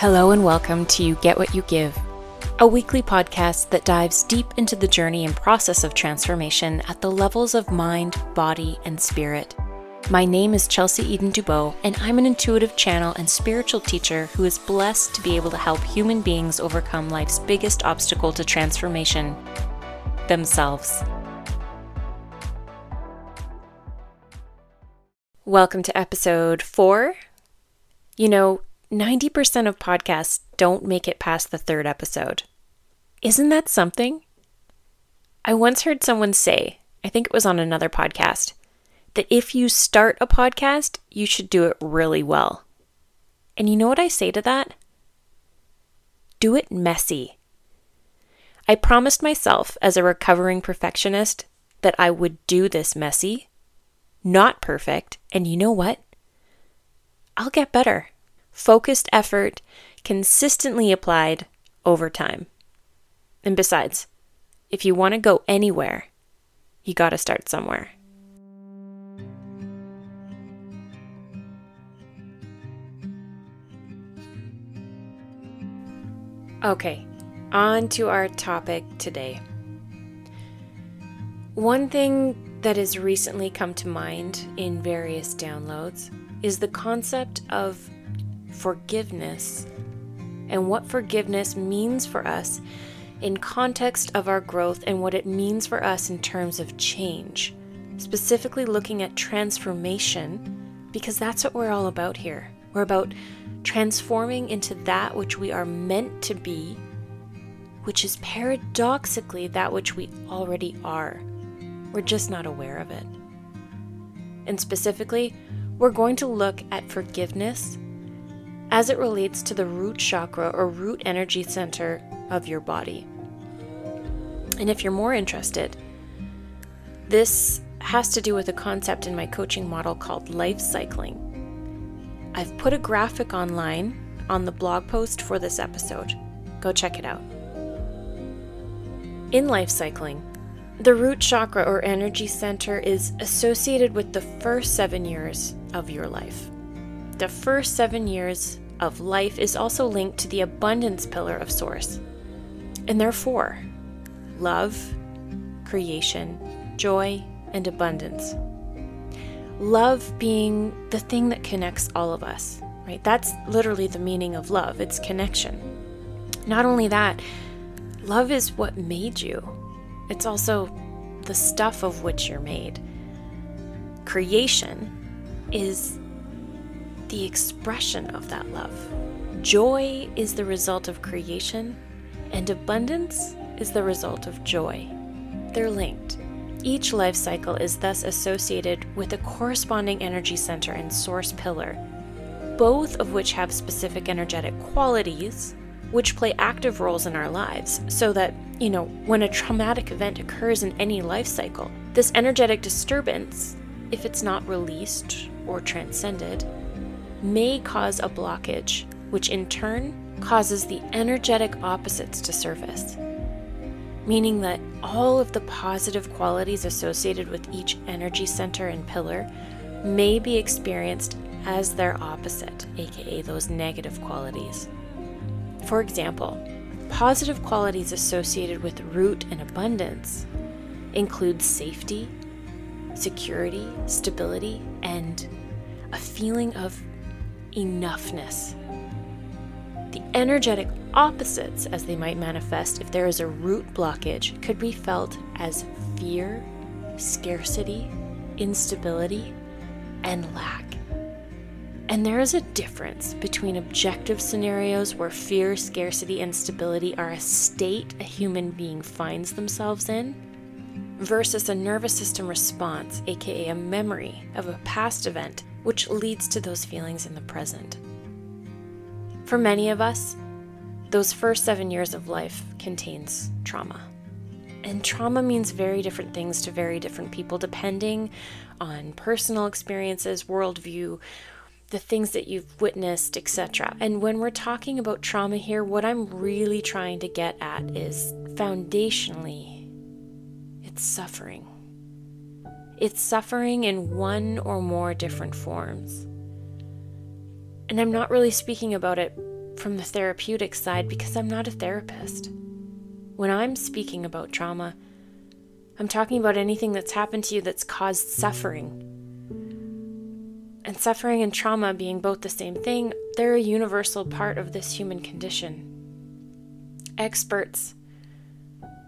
Hello, and welcome to Get What You Give, a weekly podcast that dives deep into the journey and process of transformation at the levels of mind, body, and spirit. My name is Chelsea Eden Dubeau, and I'm an intuitive channel and spiritual teacher who is blessed to be able to help human beings overcome life's biggest obstacle to transformation themselves. Welcome to episode four. You know, 90% of podcasts don't make it past the third episode. Isn't that something? I once heard someone say, I think it was on another podcast, that if you start a podcast, you should do it really well. And you know what I say to that? Do it messy. I promised myself as a recovering perfectionist that I would do this messy, not perfect, and you know what? I'll get better focused effort, consistently applied over time. And besides, if you want to go anywhere, you got to start somewhere. Okay, on to our topic today. One thing that has recently come to mind in various downloads is the concept of forgiveness and what forgiveness means for us in context of our growth and what it means for us in terms of change, specifically looking at transformation, because that's what we're all about here. We're about transforming into that which we are meant to be, which is paradoxically that which we already are. We're just not aware of it. And specifically, we're going to look at forgiveness as it relates to the root chakra or root energy center of your body. And if you're more interested, this has to do with a concept in my coaching model called life cycling. I've put a graphic online on the blog post for this episode. Go check it out. In life cycling, the root chakra or energy center is associated with the first seven years of your life. The first seven years of life is also linked to the abundance pillar of Source. And therefore, love, creation, joy, and abundance. Love being the thing that connects all of us, right? That's literally the meaning of love it's connection. Not only that, love is what made you, it's also the stuff of which you're made. Creation is the expression of that love. Joy is the result of creation, and abundance is the result of joy. They're linked. Each life cycle is thus associated with a corresponding energy center and source pillar, both of which have specific energetic qualities which play active roles in our lives, so that, you know, when a traumatic event occurs in any life cycle, this energetic disturbance, if it's not released or transcended, may cause a blockage, which in turn causes the energetic opposites to surface. Meaning that all of the positive qualities associated with each energy center and pillar may be experienced as their opposite, aka those negative qualities. For example, positive qualities associated with root and abundance include safety, security, stability, and a feeling of enoughness. The energetic opposites, as they might manifest if there is a root blockage, could be felt as fear, scarcity, instability, and lack. And there is a difference between objective scenarios where fear, scarcity, and stability are a state a human being finds themselves in versus a nervous system response, aka a memory of a past event which leads to those feelings in the present. For many of us, those first seven years of life contains trauma. And trauma means very different things to very different people depending on personal experiences, worldview, the things that you've witnessed, etc. And when we're talking about trauma here, what I'm really trying to get at is foundationally, it's suffering. It's suffering in one or more different forms. And I'm not really speaking about it from the therapeutic side because I'm not a therapist. When I'm speaking about trauma, I'm talking about anything that's happened to you that's caused suffering. And suffering and trauma being both the same thing, they're a universal part of this human condition. Experts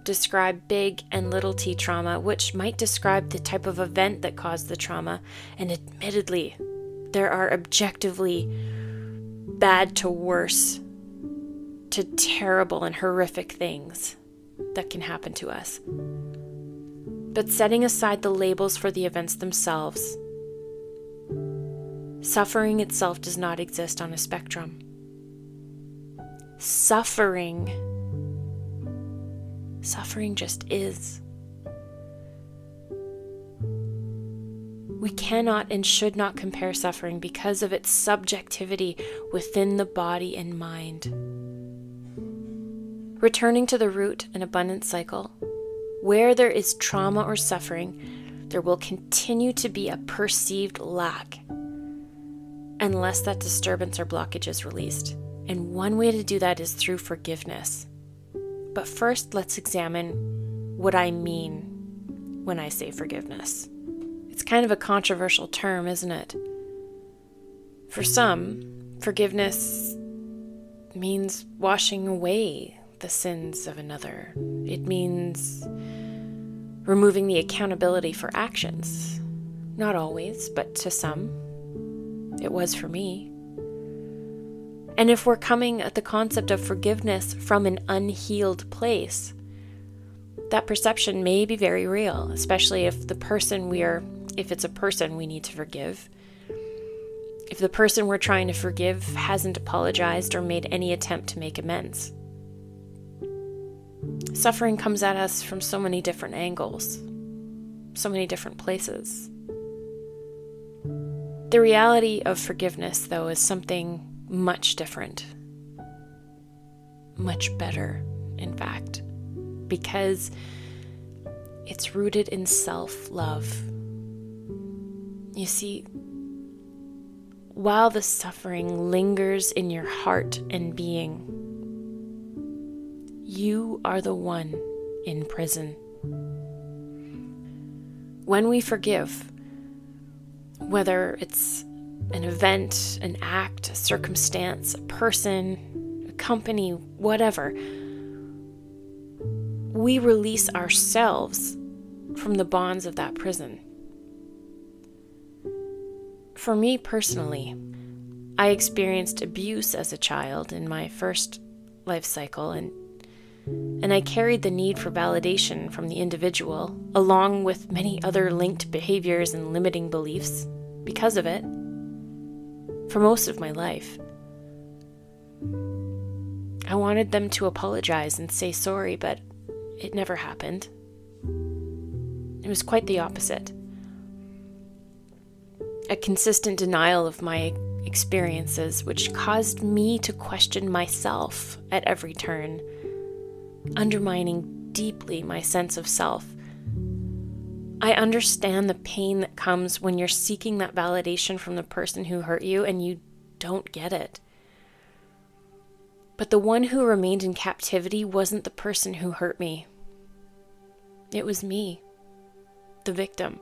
describe big and little t trauma, which might describe the type of event that caused the trauma, and admittedly, there are objectively bad to worse to terrible and horrific things that can happen to us. But setting aside the labels for the events themselves, suffering itself does not exist on a spectrum. Suffering, suffering just is. We cannot and should not compare suffering because of its subjectivity within the body and mind. Returning to the root and abundance cycle, where there is trauma or suffering, there will continue to be a perceived lack unless that disturbance or blockage is released. And one way to do that is through forgiveness. But first, let's examine what I mean when I say forgiveness. It's kind of a controversial term, isn't it? For some, forgiveness means washing away the sins of another. It means removing the accountability for actions. Not always, but to some. It was for me. And if we're coming at the concept of forgiveness from an unhealed place, that perception may be very real, especially if the person we are if it's a person we need to forgive. If the person we're trying to forgive hasn't apologized or made any attempt to make amends. Suffering comes at us from so many different angles, so many different places. The reality of forgiveness, though, is something much different. Much better, in fact, because it's rooted in self love you see, while the suffering lingers in your heart and being, you are the one in prison. When we forgive, whether it's an event, an act, a circumstance, a person, a company, whatever, we release ourselves from the bonds of that prison. For me personally, I experienced abuse as a child in my first life cycle and and I carried the need for validation from the individual along with many other linked behaviors and limiting beliefs because of it for most of my life. I wanted them to apologize and say sorry, but it never happened. It was quite the opposite a consistent denial of my experiences, which caused me to question myself at every turn, undermining deeply my sense of self. I understand the pain that comes when you're seeking that validation from the person who hurt you and you don't get it. But the one who remained in captivity wasn't the person who hurt me. It was me, the victim.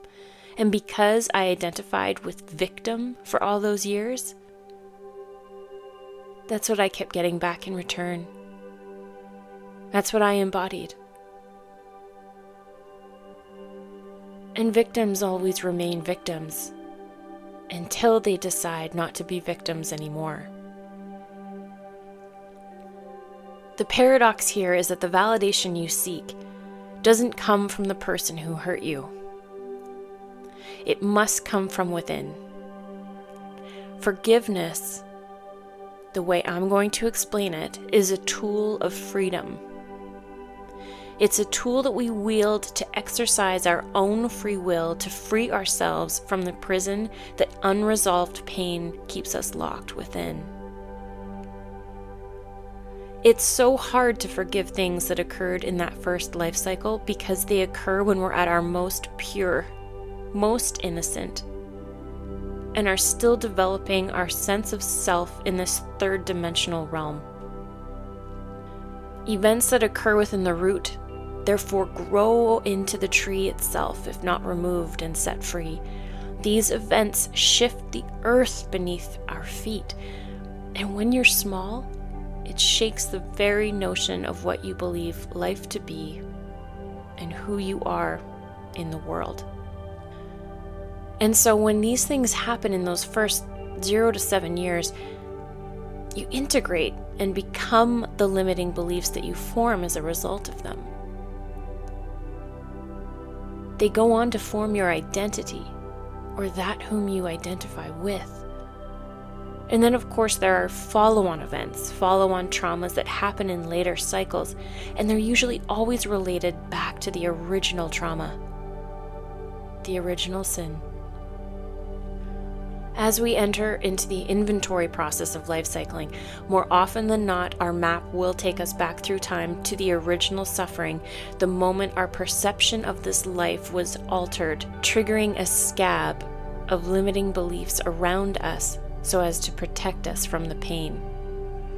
And because I identified with victim for all those years, that's what I kept getting back in return. That's what I embodied. And victims always remain victims until they decide not to be victims anymore. The paradox here is that the validation you seek doesn't come from the person who hurt you. It must come from within. Forgiveness, the way I'm going to explain it, is a tool of freedom. It's a tool that we wield to exercise our own free will to free ourselves from the prison that unresolved pain keeps us locked within. It's so hard to forgive things that occurred in that first life cycle because they occur when we're at our most pure most innocent. and are still developing our sense of self in this third dimensional realm. Events that occur within the root therefore grow into the tree itself if not removed and set free. These events shift the earth beneath our feet. And when you're small, it shakes the very notion of what you believe life to be and who you are in the world. And so when these things happen in those first zero to seven years, you integrate and become the limiting beliefs that you form as a result of them. They go on to form your identity, or that whom you identify with. And then, of course, there are follow on events, follow on traumas that happen in later cycles, and they're usually always related back to the original trauma, the original sin. As we enter into the inventory process of life cycling, more often than not, our map will take us back through time to the original suffering, the moment our perception of this life was altered, triggering a scab of limiting beliefs around us so as to protect us from the pain.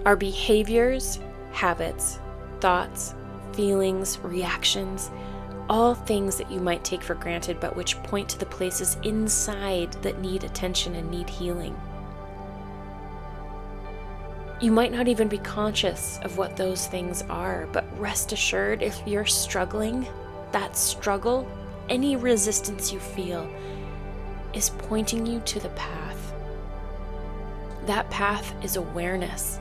Our behaviors, habits, thoughts, feelings, reactions, all things that you might take for granted, but which point to the places inside that need attention and need healing. You might not even be conscious of what those things are, but rest assured if you're struggling, that struggle, any resistance you feel, is pointing you to the path. That path is awareness.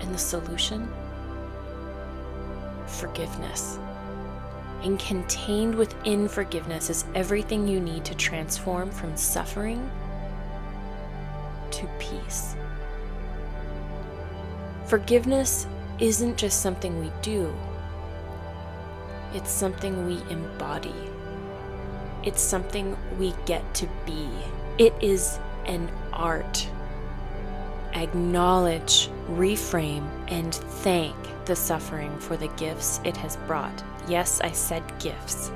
And the solution? Forgiveness. And contained within forgiveness is everything you need to transform from suffering to peace. Forgiveness isn't just something we do, it's something we embody. It's something we get to be. It is an art. Acknowledge, reframe, and thank the suffering for the gifts it has brought. Yes, I said gifts.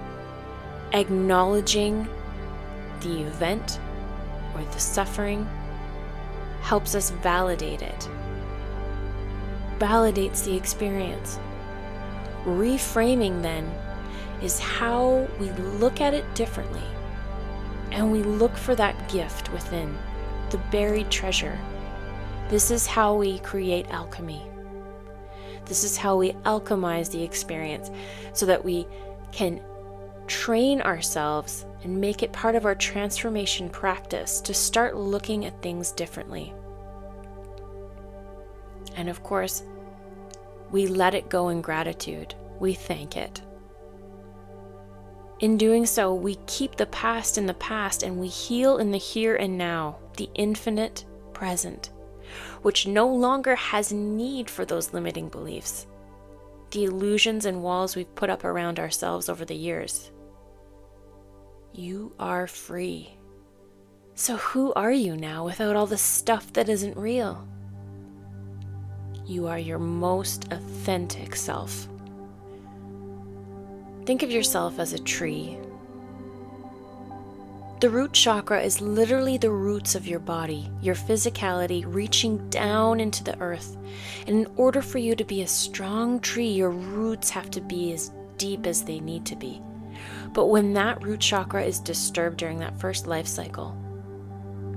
Acknowledging the event or the suffering helps us validate it, validates the experience. Reframing then is how we look at it differently and we look for that gift within, the buried treasure. This is how we create alchemy. This is how we alchemize the experience so that we can train ourselves and make it part of our transformation practice to start looking at things differently. And of course, we let it go in gratitude. We thank it. In doing so, we keep the past in the past and we heal in the here and now, the infinite present which no longer has need for those limiting beliefs, the illusions and walls we've put up around ourselves over the years. You are free. So, who are you now without all the stuff that isn't real? You are your most authentic self. Think of yourself as a tree the root chakra is literally the roots of your body, your physicality reaching down into the earth. And in order for you to be a strong tree, your roots have to be as deep as they need to be. But when that root chakra is disturbed during that first life cycle,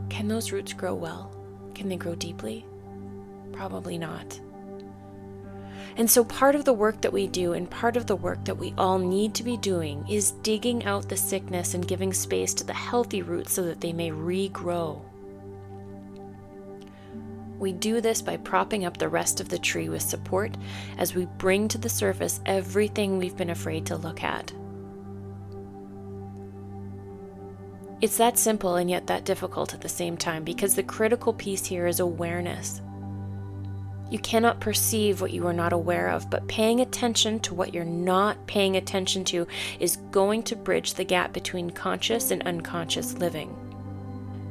can those roots grow well? Can they grow deeply? Probably not. And so, part of the work that we do, and part of the work that we all need to be doing, is digging out the sickness and giving space to the healthy roots so that they may regrow. We do this by propping up the rest of the tree with support as we bring to the surface everything we've been afraid to look at. It's that simple and yet that difficult at the same time because the critical piece here is awareness. You cannot perceive what you are not aware of, but paying attention to what you're not paying attention to is going to bridge the gap between conscious and unconscious living.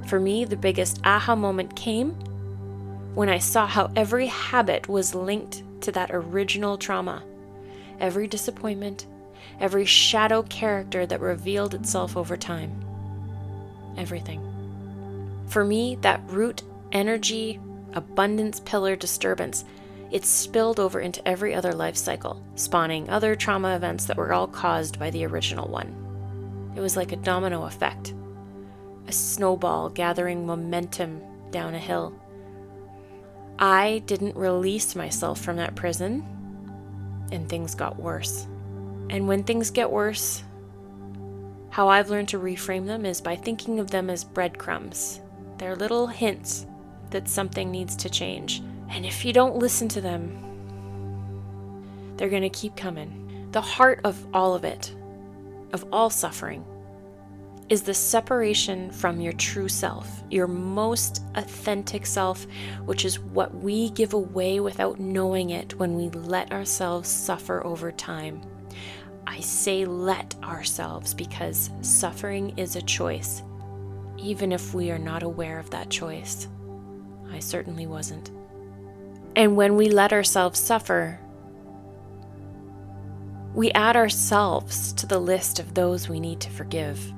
For me, the biggest aha moment came when I saw how every habit was linked to that original trauma. Every disappointment, every shadow character that revealed itself over time. Everything. For me, that root energy abundance pillar disturbance, it spilled over into every other life cycle, spawning other trauma events that were all caused by the original one. It was like a domino effect, a snowball gathering momentum down a hill. I didn't release myself from that prison, and things got worse. And when things get worse, how I've learned to reframe them is by thinking of them as breadcrumbs. They're little hints that something needs to change. And if you don't listen to them, they're going to keep coming. The heart of all of it, of all suffering, is the separation from your true self, your most authentic self, which is what we give away without knowing it when we let ourselves suffer over time. I say let ourselves because suffering is a choice, even if we are not aware of that choice. I certainly wasn't. And when we let ourselves suffer, we add ourselves to the list of those we need to forgive.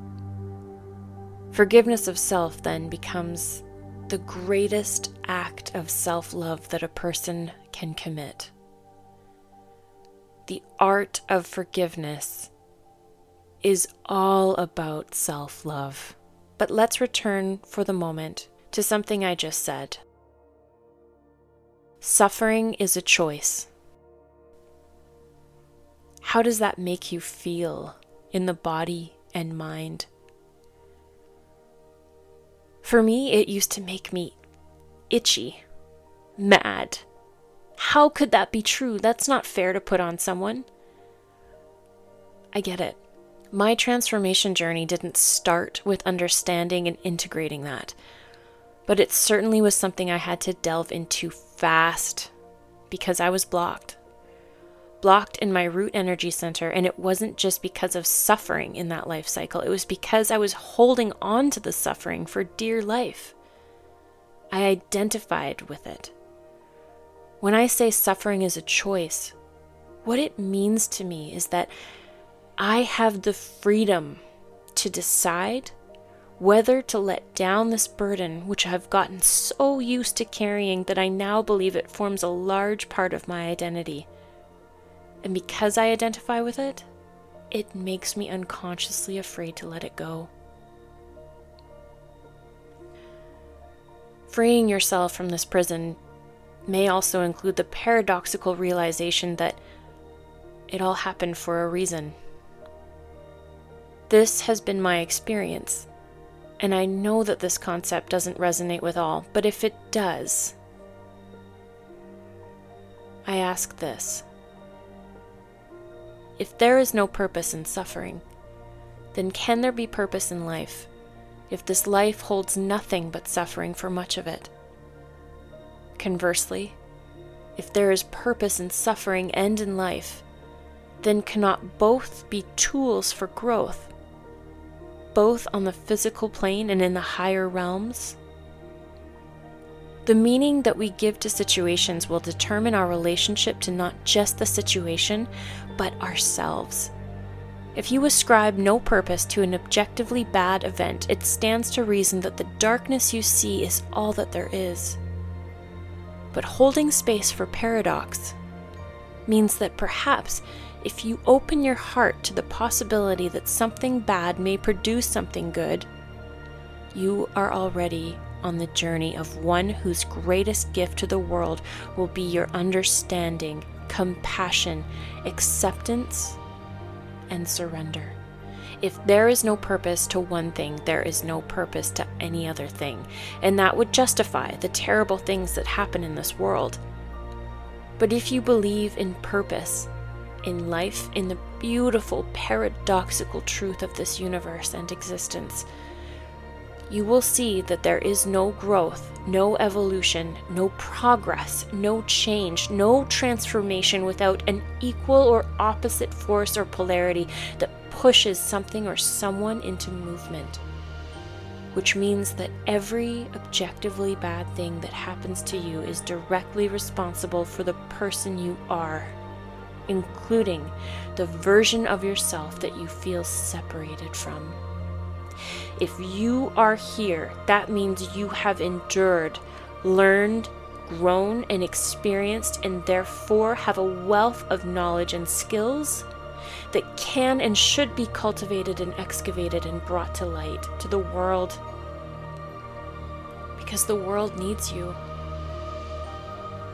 Forgiveness of self then becomes the greatest act of self love that a person can commit. The art of forgiveness is all about self love. But let's return for the moment to something I just said. Suffering is a choice. How does that make you feel in the body and mind? For me, it used to make me itchy, mad. How could that be true? That's not fair to put on someone. I get it. My transformation journey didn't start with understanding and integrating that, but it certainly was something I had to delve into fast because I was blocked blocked in my root energy center. And it wasn't just because of suffering in that life cycle, it was because I was holding on to the suffering for dear life. I identified with it. When I say suffering is a choice, what it means to me is that I have the freedom to decide whether to let down this burden, which I've gotten so used to carrying that I now believe it forms a large part of my identity. And because I identify with it, it makes me unconsciously afraid to let it go. Freeing yourself from this prison may also include the paradoxical realization that it all happened for a reason. This has been my experience, and I know that this concept doesn't resonate with all, but if it does, I ask this if there is no purpose in suffering, then can there be purpose in life if this life holds nothing but suffering for much of it? Conversely, if there is purpose in suffering and in life, then cannot both be tools for growth, both on the physical plane and in the higher realms? The meaning that we give to situations will determine our relationship to not just the situation, but ourselves. If you ascribe no purpose to an objectively bad event, it stands to reason that the darkness you see is all that there is. But holding space for paradox means that perhaps if you open your heart to the possibility that something bad may produce something good, you are already on the journey of one whose greatest gift to the world will be your understanding, compassion, acceptance, and surrender. If there is no purpose to one thing, there is no purpose to any other thing, and that would justify the terrible things that happen in this world. But if you believe in purpose, in life, in the beautiful paradoxical truth of this universe and existence, you will see that there is no growth, no evolution, no progress, no change, no transformation without an equal or opposite force or polarity that pushes something or someone into movement. Which means that every objectively bad thing that happens to you is directly responsible for the person you are, including the version of yourself that you feel separated from. If you are here, that means you have endured, learned, grown, and experienced, and therefore have a wealth of knowledge and skills that can and should be cultivated and excavated and brought to light to the world. Because the world needs you.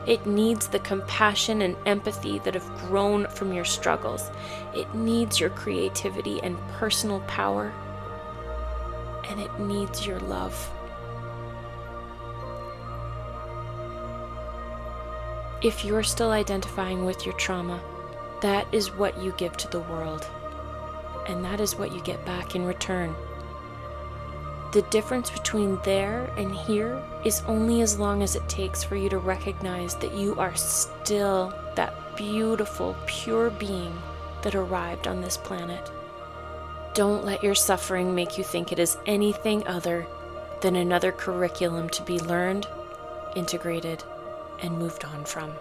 It needs the compassion and empathy that have grown from your struggles. It needs your creativity and personal power. And it needs your love. If you're still identifying with your trauma, that is what you give to the world. And that is what you get back in return. The difference between there and here is only as long as it takes for you to recognize that you are still that beautiful, pure being that arrived on this planet. Don't let your suffering make you think it is anything other than another curriculum to be learned, integrated, and moved on from.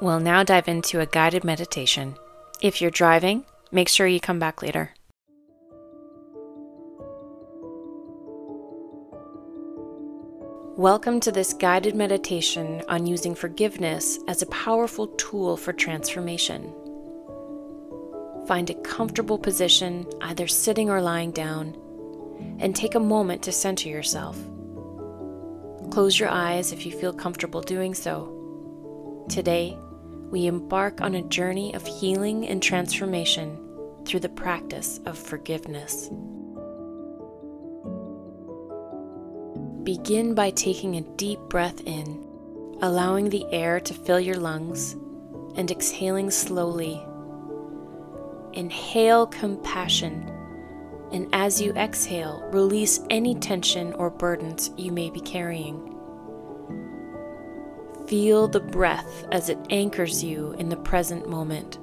We'll now dive into a guided meditation. If you're driving, make sure you come back later. Welcome to this guided meditation on using forgiveness as a powerful tool for transformation. Find a comfortable position, either sitting or lying down, and take a moment to center yourself. Close your eyes if you feel comfortable doing so. Today, we embark on a journey of healing and transformation through the practice of forgiveness. Begin by taking a deep breath in, allowing the air to fill your lungs, and exhaling slowly. Inhale compassion, and as you exhale, release any tension or burdens you may be carrying. Feel the breath as it anchors you in the present moment.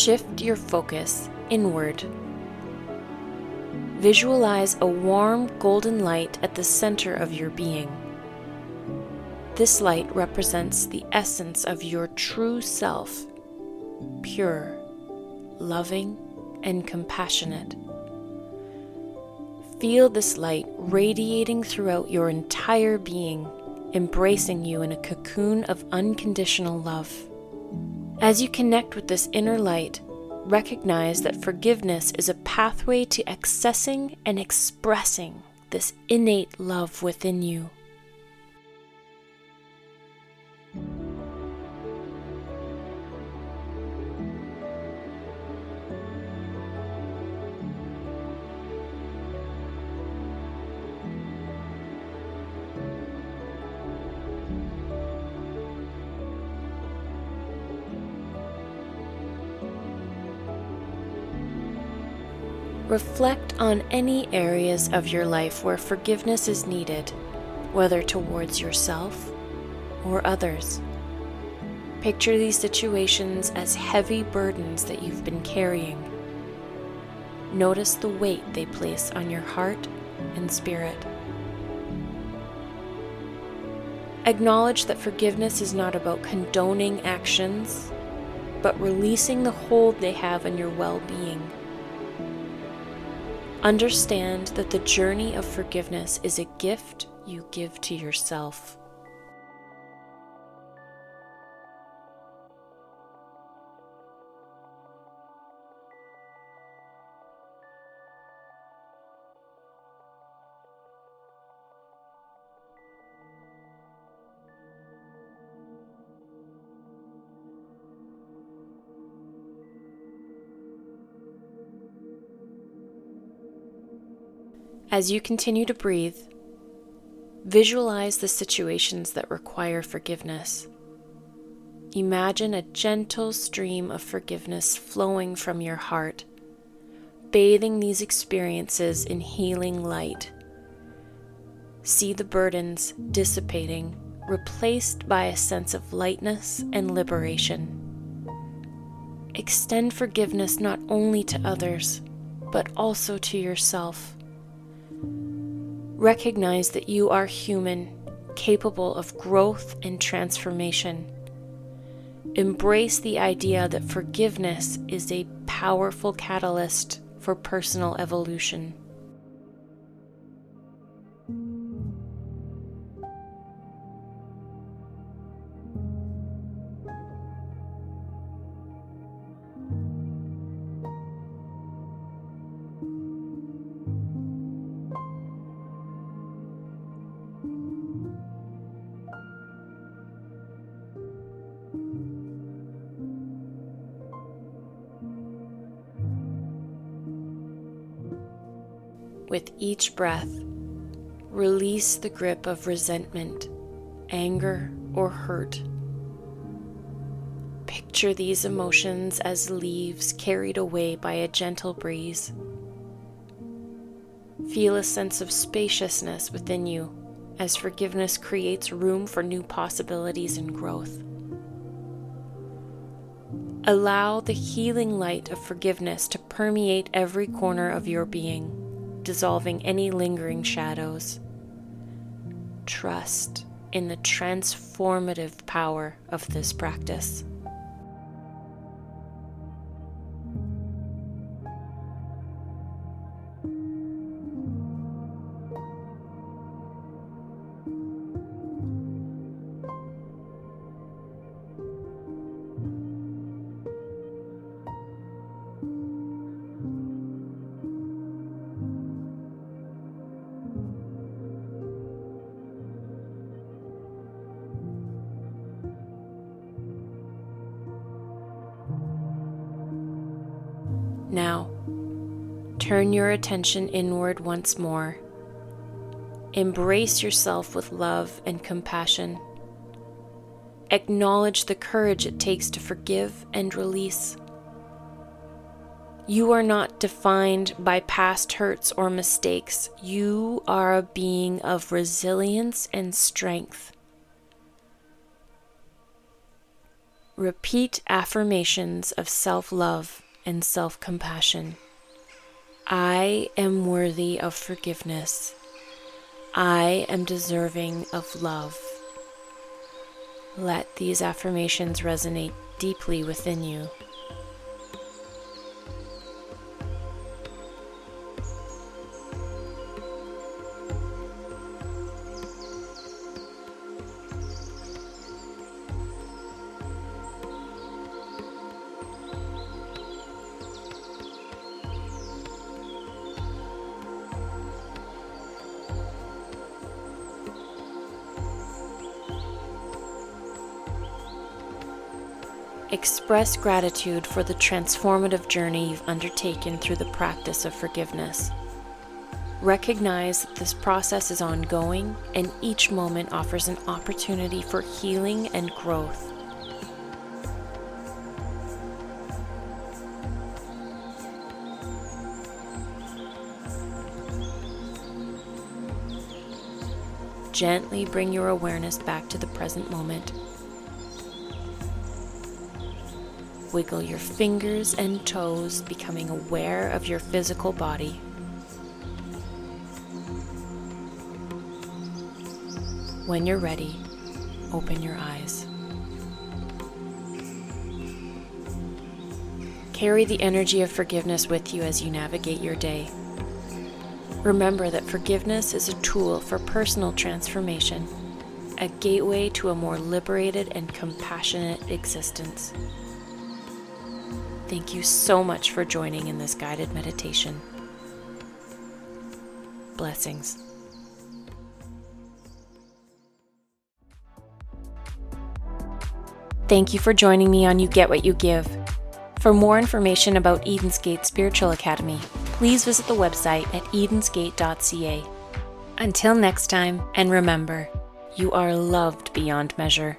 Shift your focus inward. Visualize a warm golden light at the center of your being. This light represents the essence of your true self, pure, loving, and compassionate. Feel this light radiating throughout your entire being, embracing you in a cocoon of unconditional love. As you connect with this inner light, recognize that forgiveness is a pathway to accessing and expressing this innate love within you. Reflect on any areas of your life where forgiveness is needed, whether towards yourself or others. Picture these situations as heavy burdens that you've been carrying. Notice the weight they place on your heart and spirit. Acknowledge that forgiveness is not about condoning actions, but releasing the hold they have on your well being. Understand that the journey of forgiveness is a gift you give to yourself. As you continue to breathe, visualize the situations that require forgiveness. Imagine a gentle stream of forgiveness flowing from your heart, bathing these experiences in healing light. See the burdens dissipating, replaced by a sense of lightness and liberation. Extend forgiveness not only to others, but also to yourself. Recognize that you are human, capable of growth and transformation. Embrace the idea that forgiveness is a powerful catalyst for personal evolution. Each breath, release the grip of resentment, anger, or hurt. Picture these emotions as leaves carried away by a gentle breeze. Feel a sense of spaciousness within you as forgiveness creates room for new possibilities and growth. Allow the healing light of forgiveness to permeate every corner of your being dissolving any lingering shadows. Trust in the transformative power of this practice. Now, turn your attention inward once more. Embrace yourself with love and compassion. Acknowledge the courage it takes to forgive and release. You are not defined by past hurts or mistakes. You are a being of resilience and strength. Repeat affirmations of self love and self compassion. I am worthy of forgiveness. I am deserving of love. Let these affirmations resonate deeply within you. Express gratitude for the transformative journey you've undertaken through the practice of forgiveness. Recognize that this process is ongoing and each moment offers an opportunity for healing and growth. Gently bring your awareness back to the present moment Wiggle your fingers and toes, becoming aware of your physical body. When you're ready, open your eyes. Carry the energy of forgiveness with you as you navigate your day. Remember that forgiveness is a tool for personal transformation, a gateway to a more liberated and compassionate existence. Thank you so much for joining in this guided meditation. Blessings. Thank you for joining me on You Get What You Give. For more information about Eden's Gate Spiritual Academy, please visit the website at edensgate.ca. Until next time, and remember, you are loved beyond measure.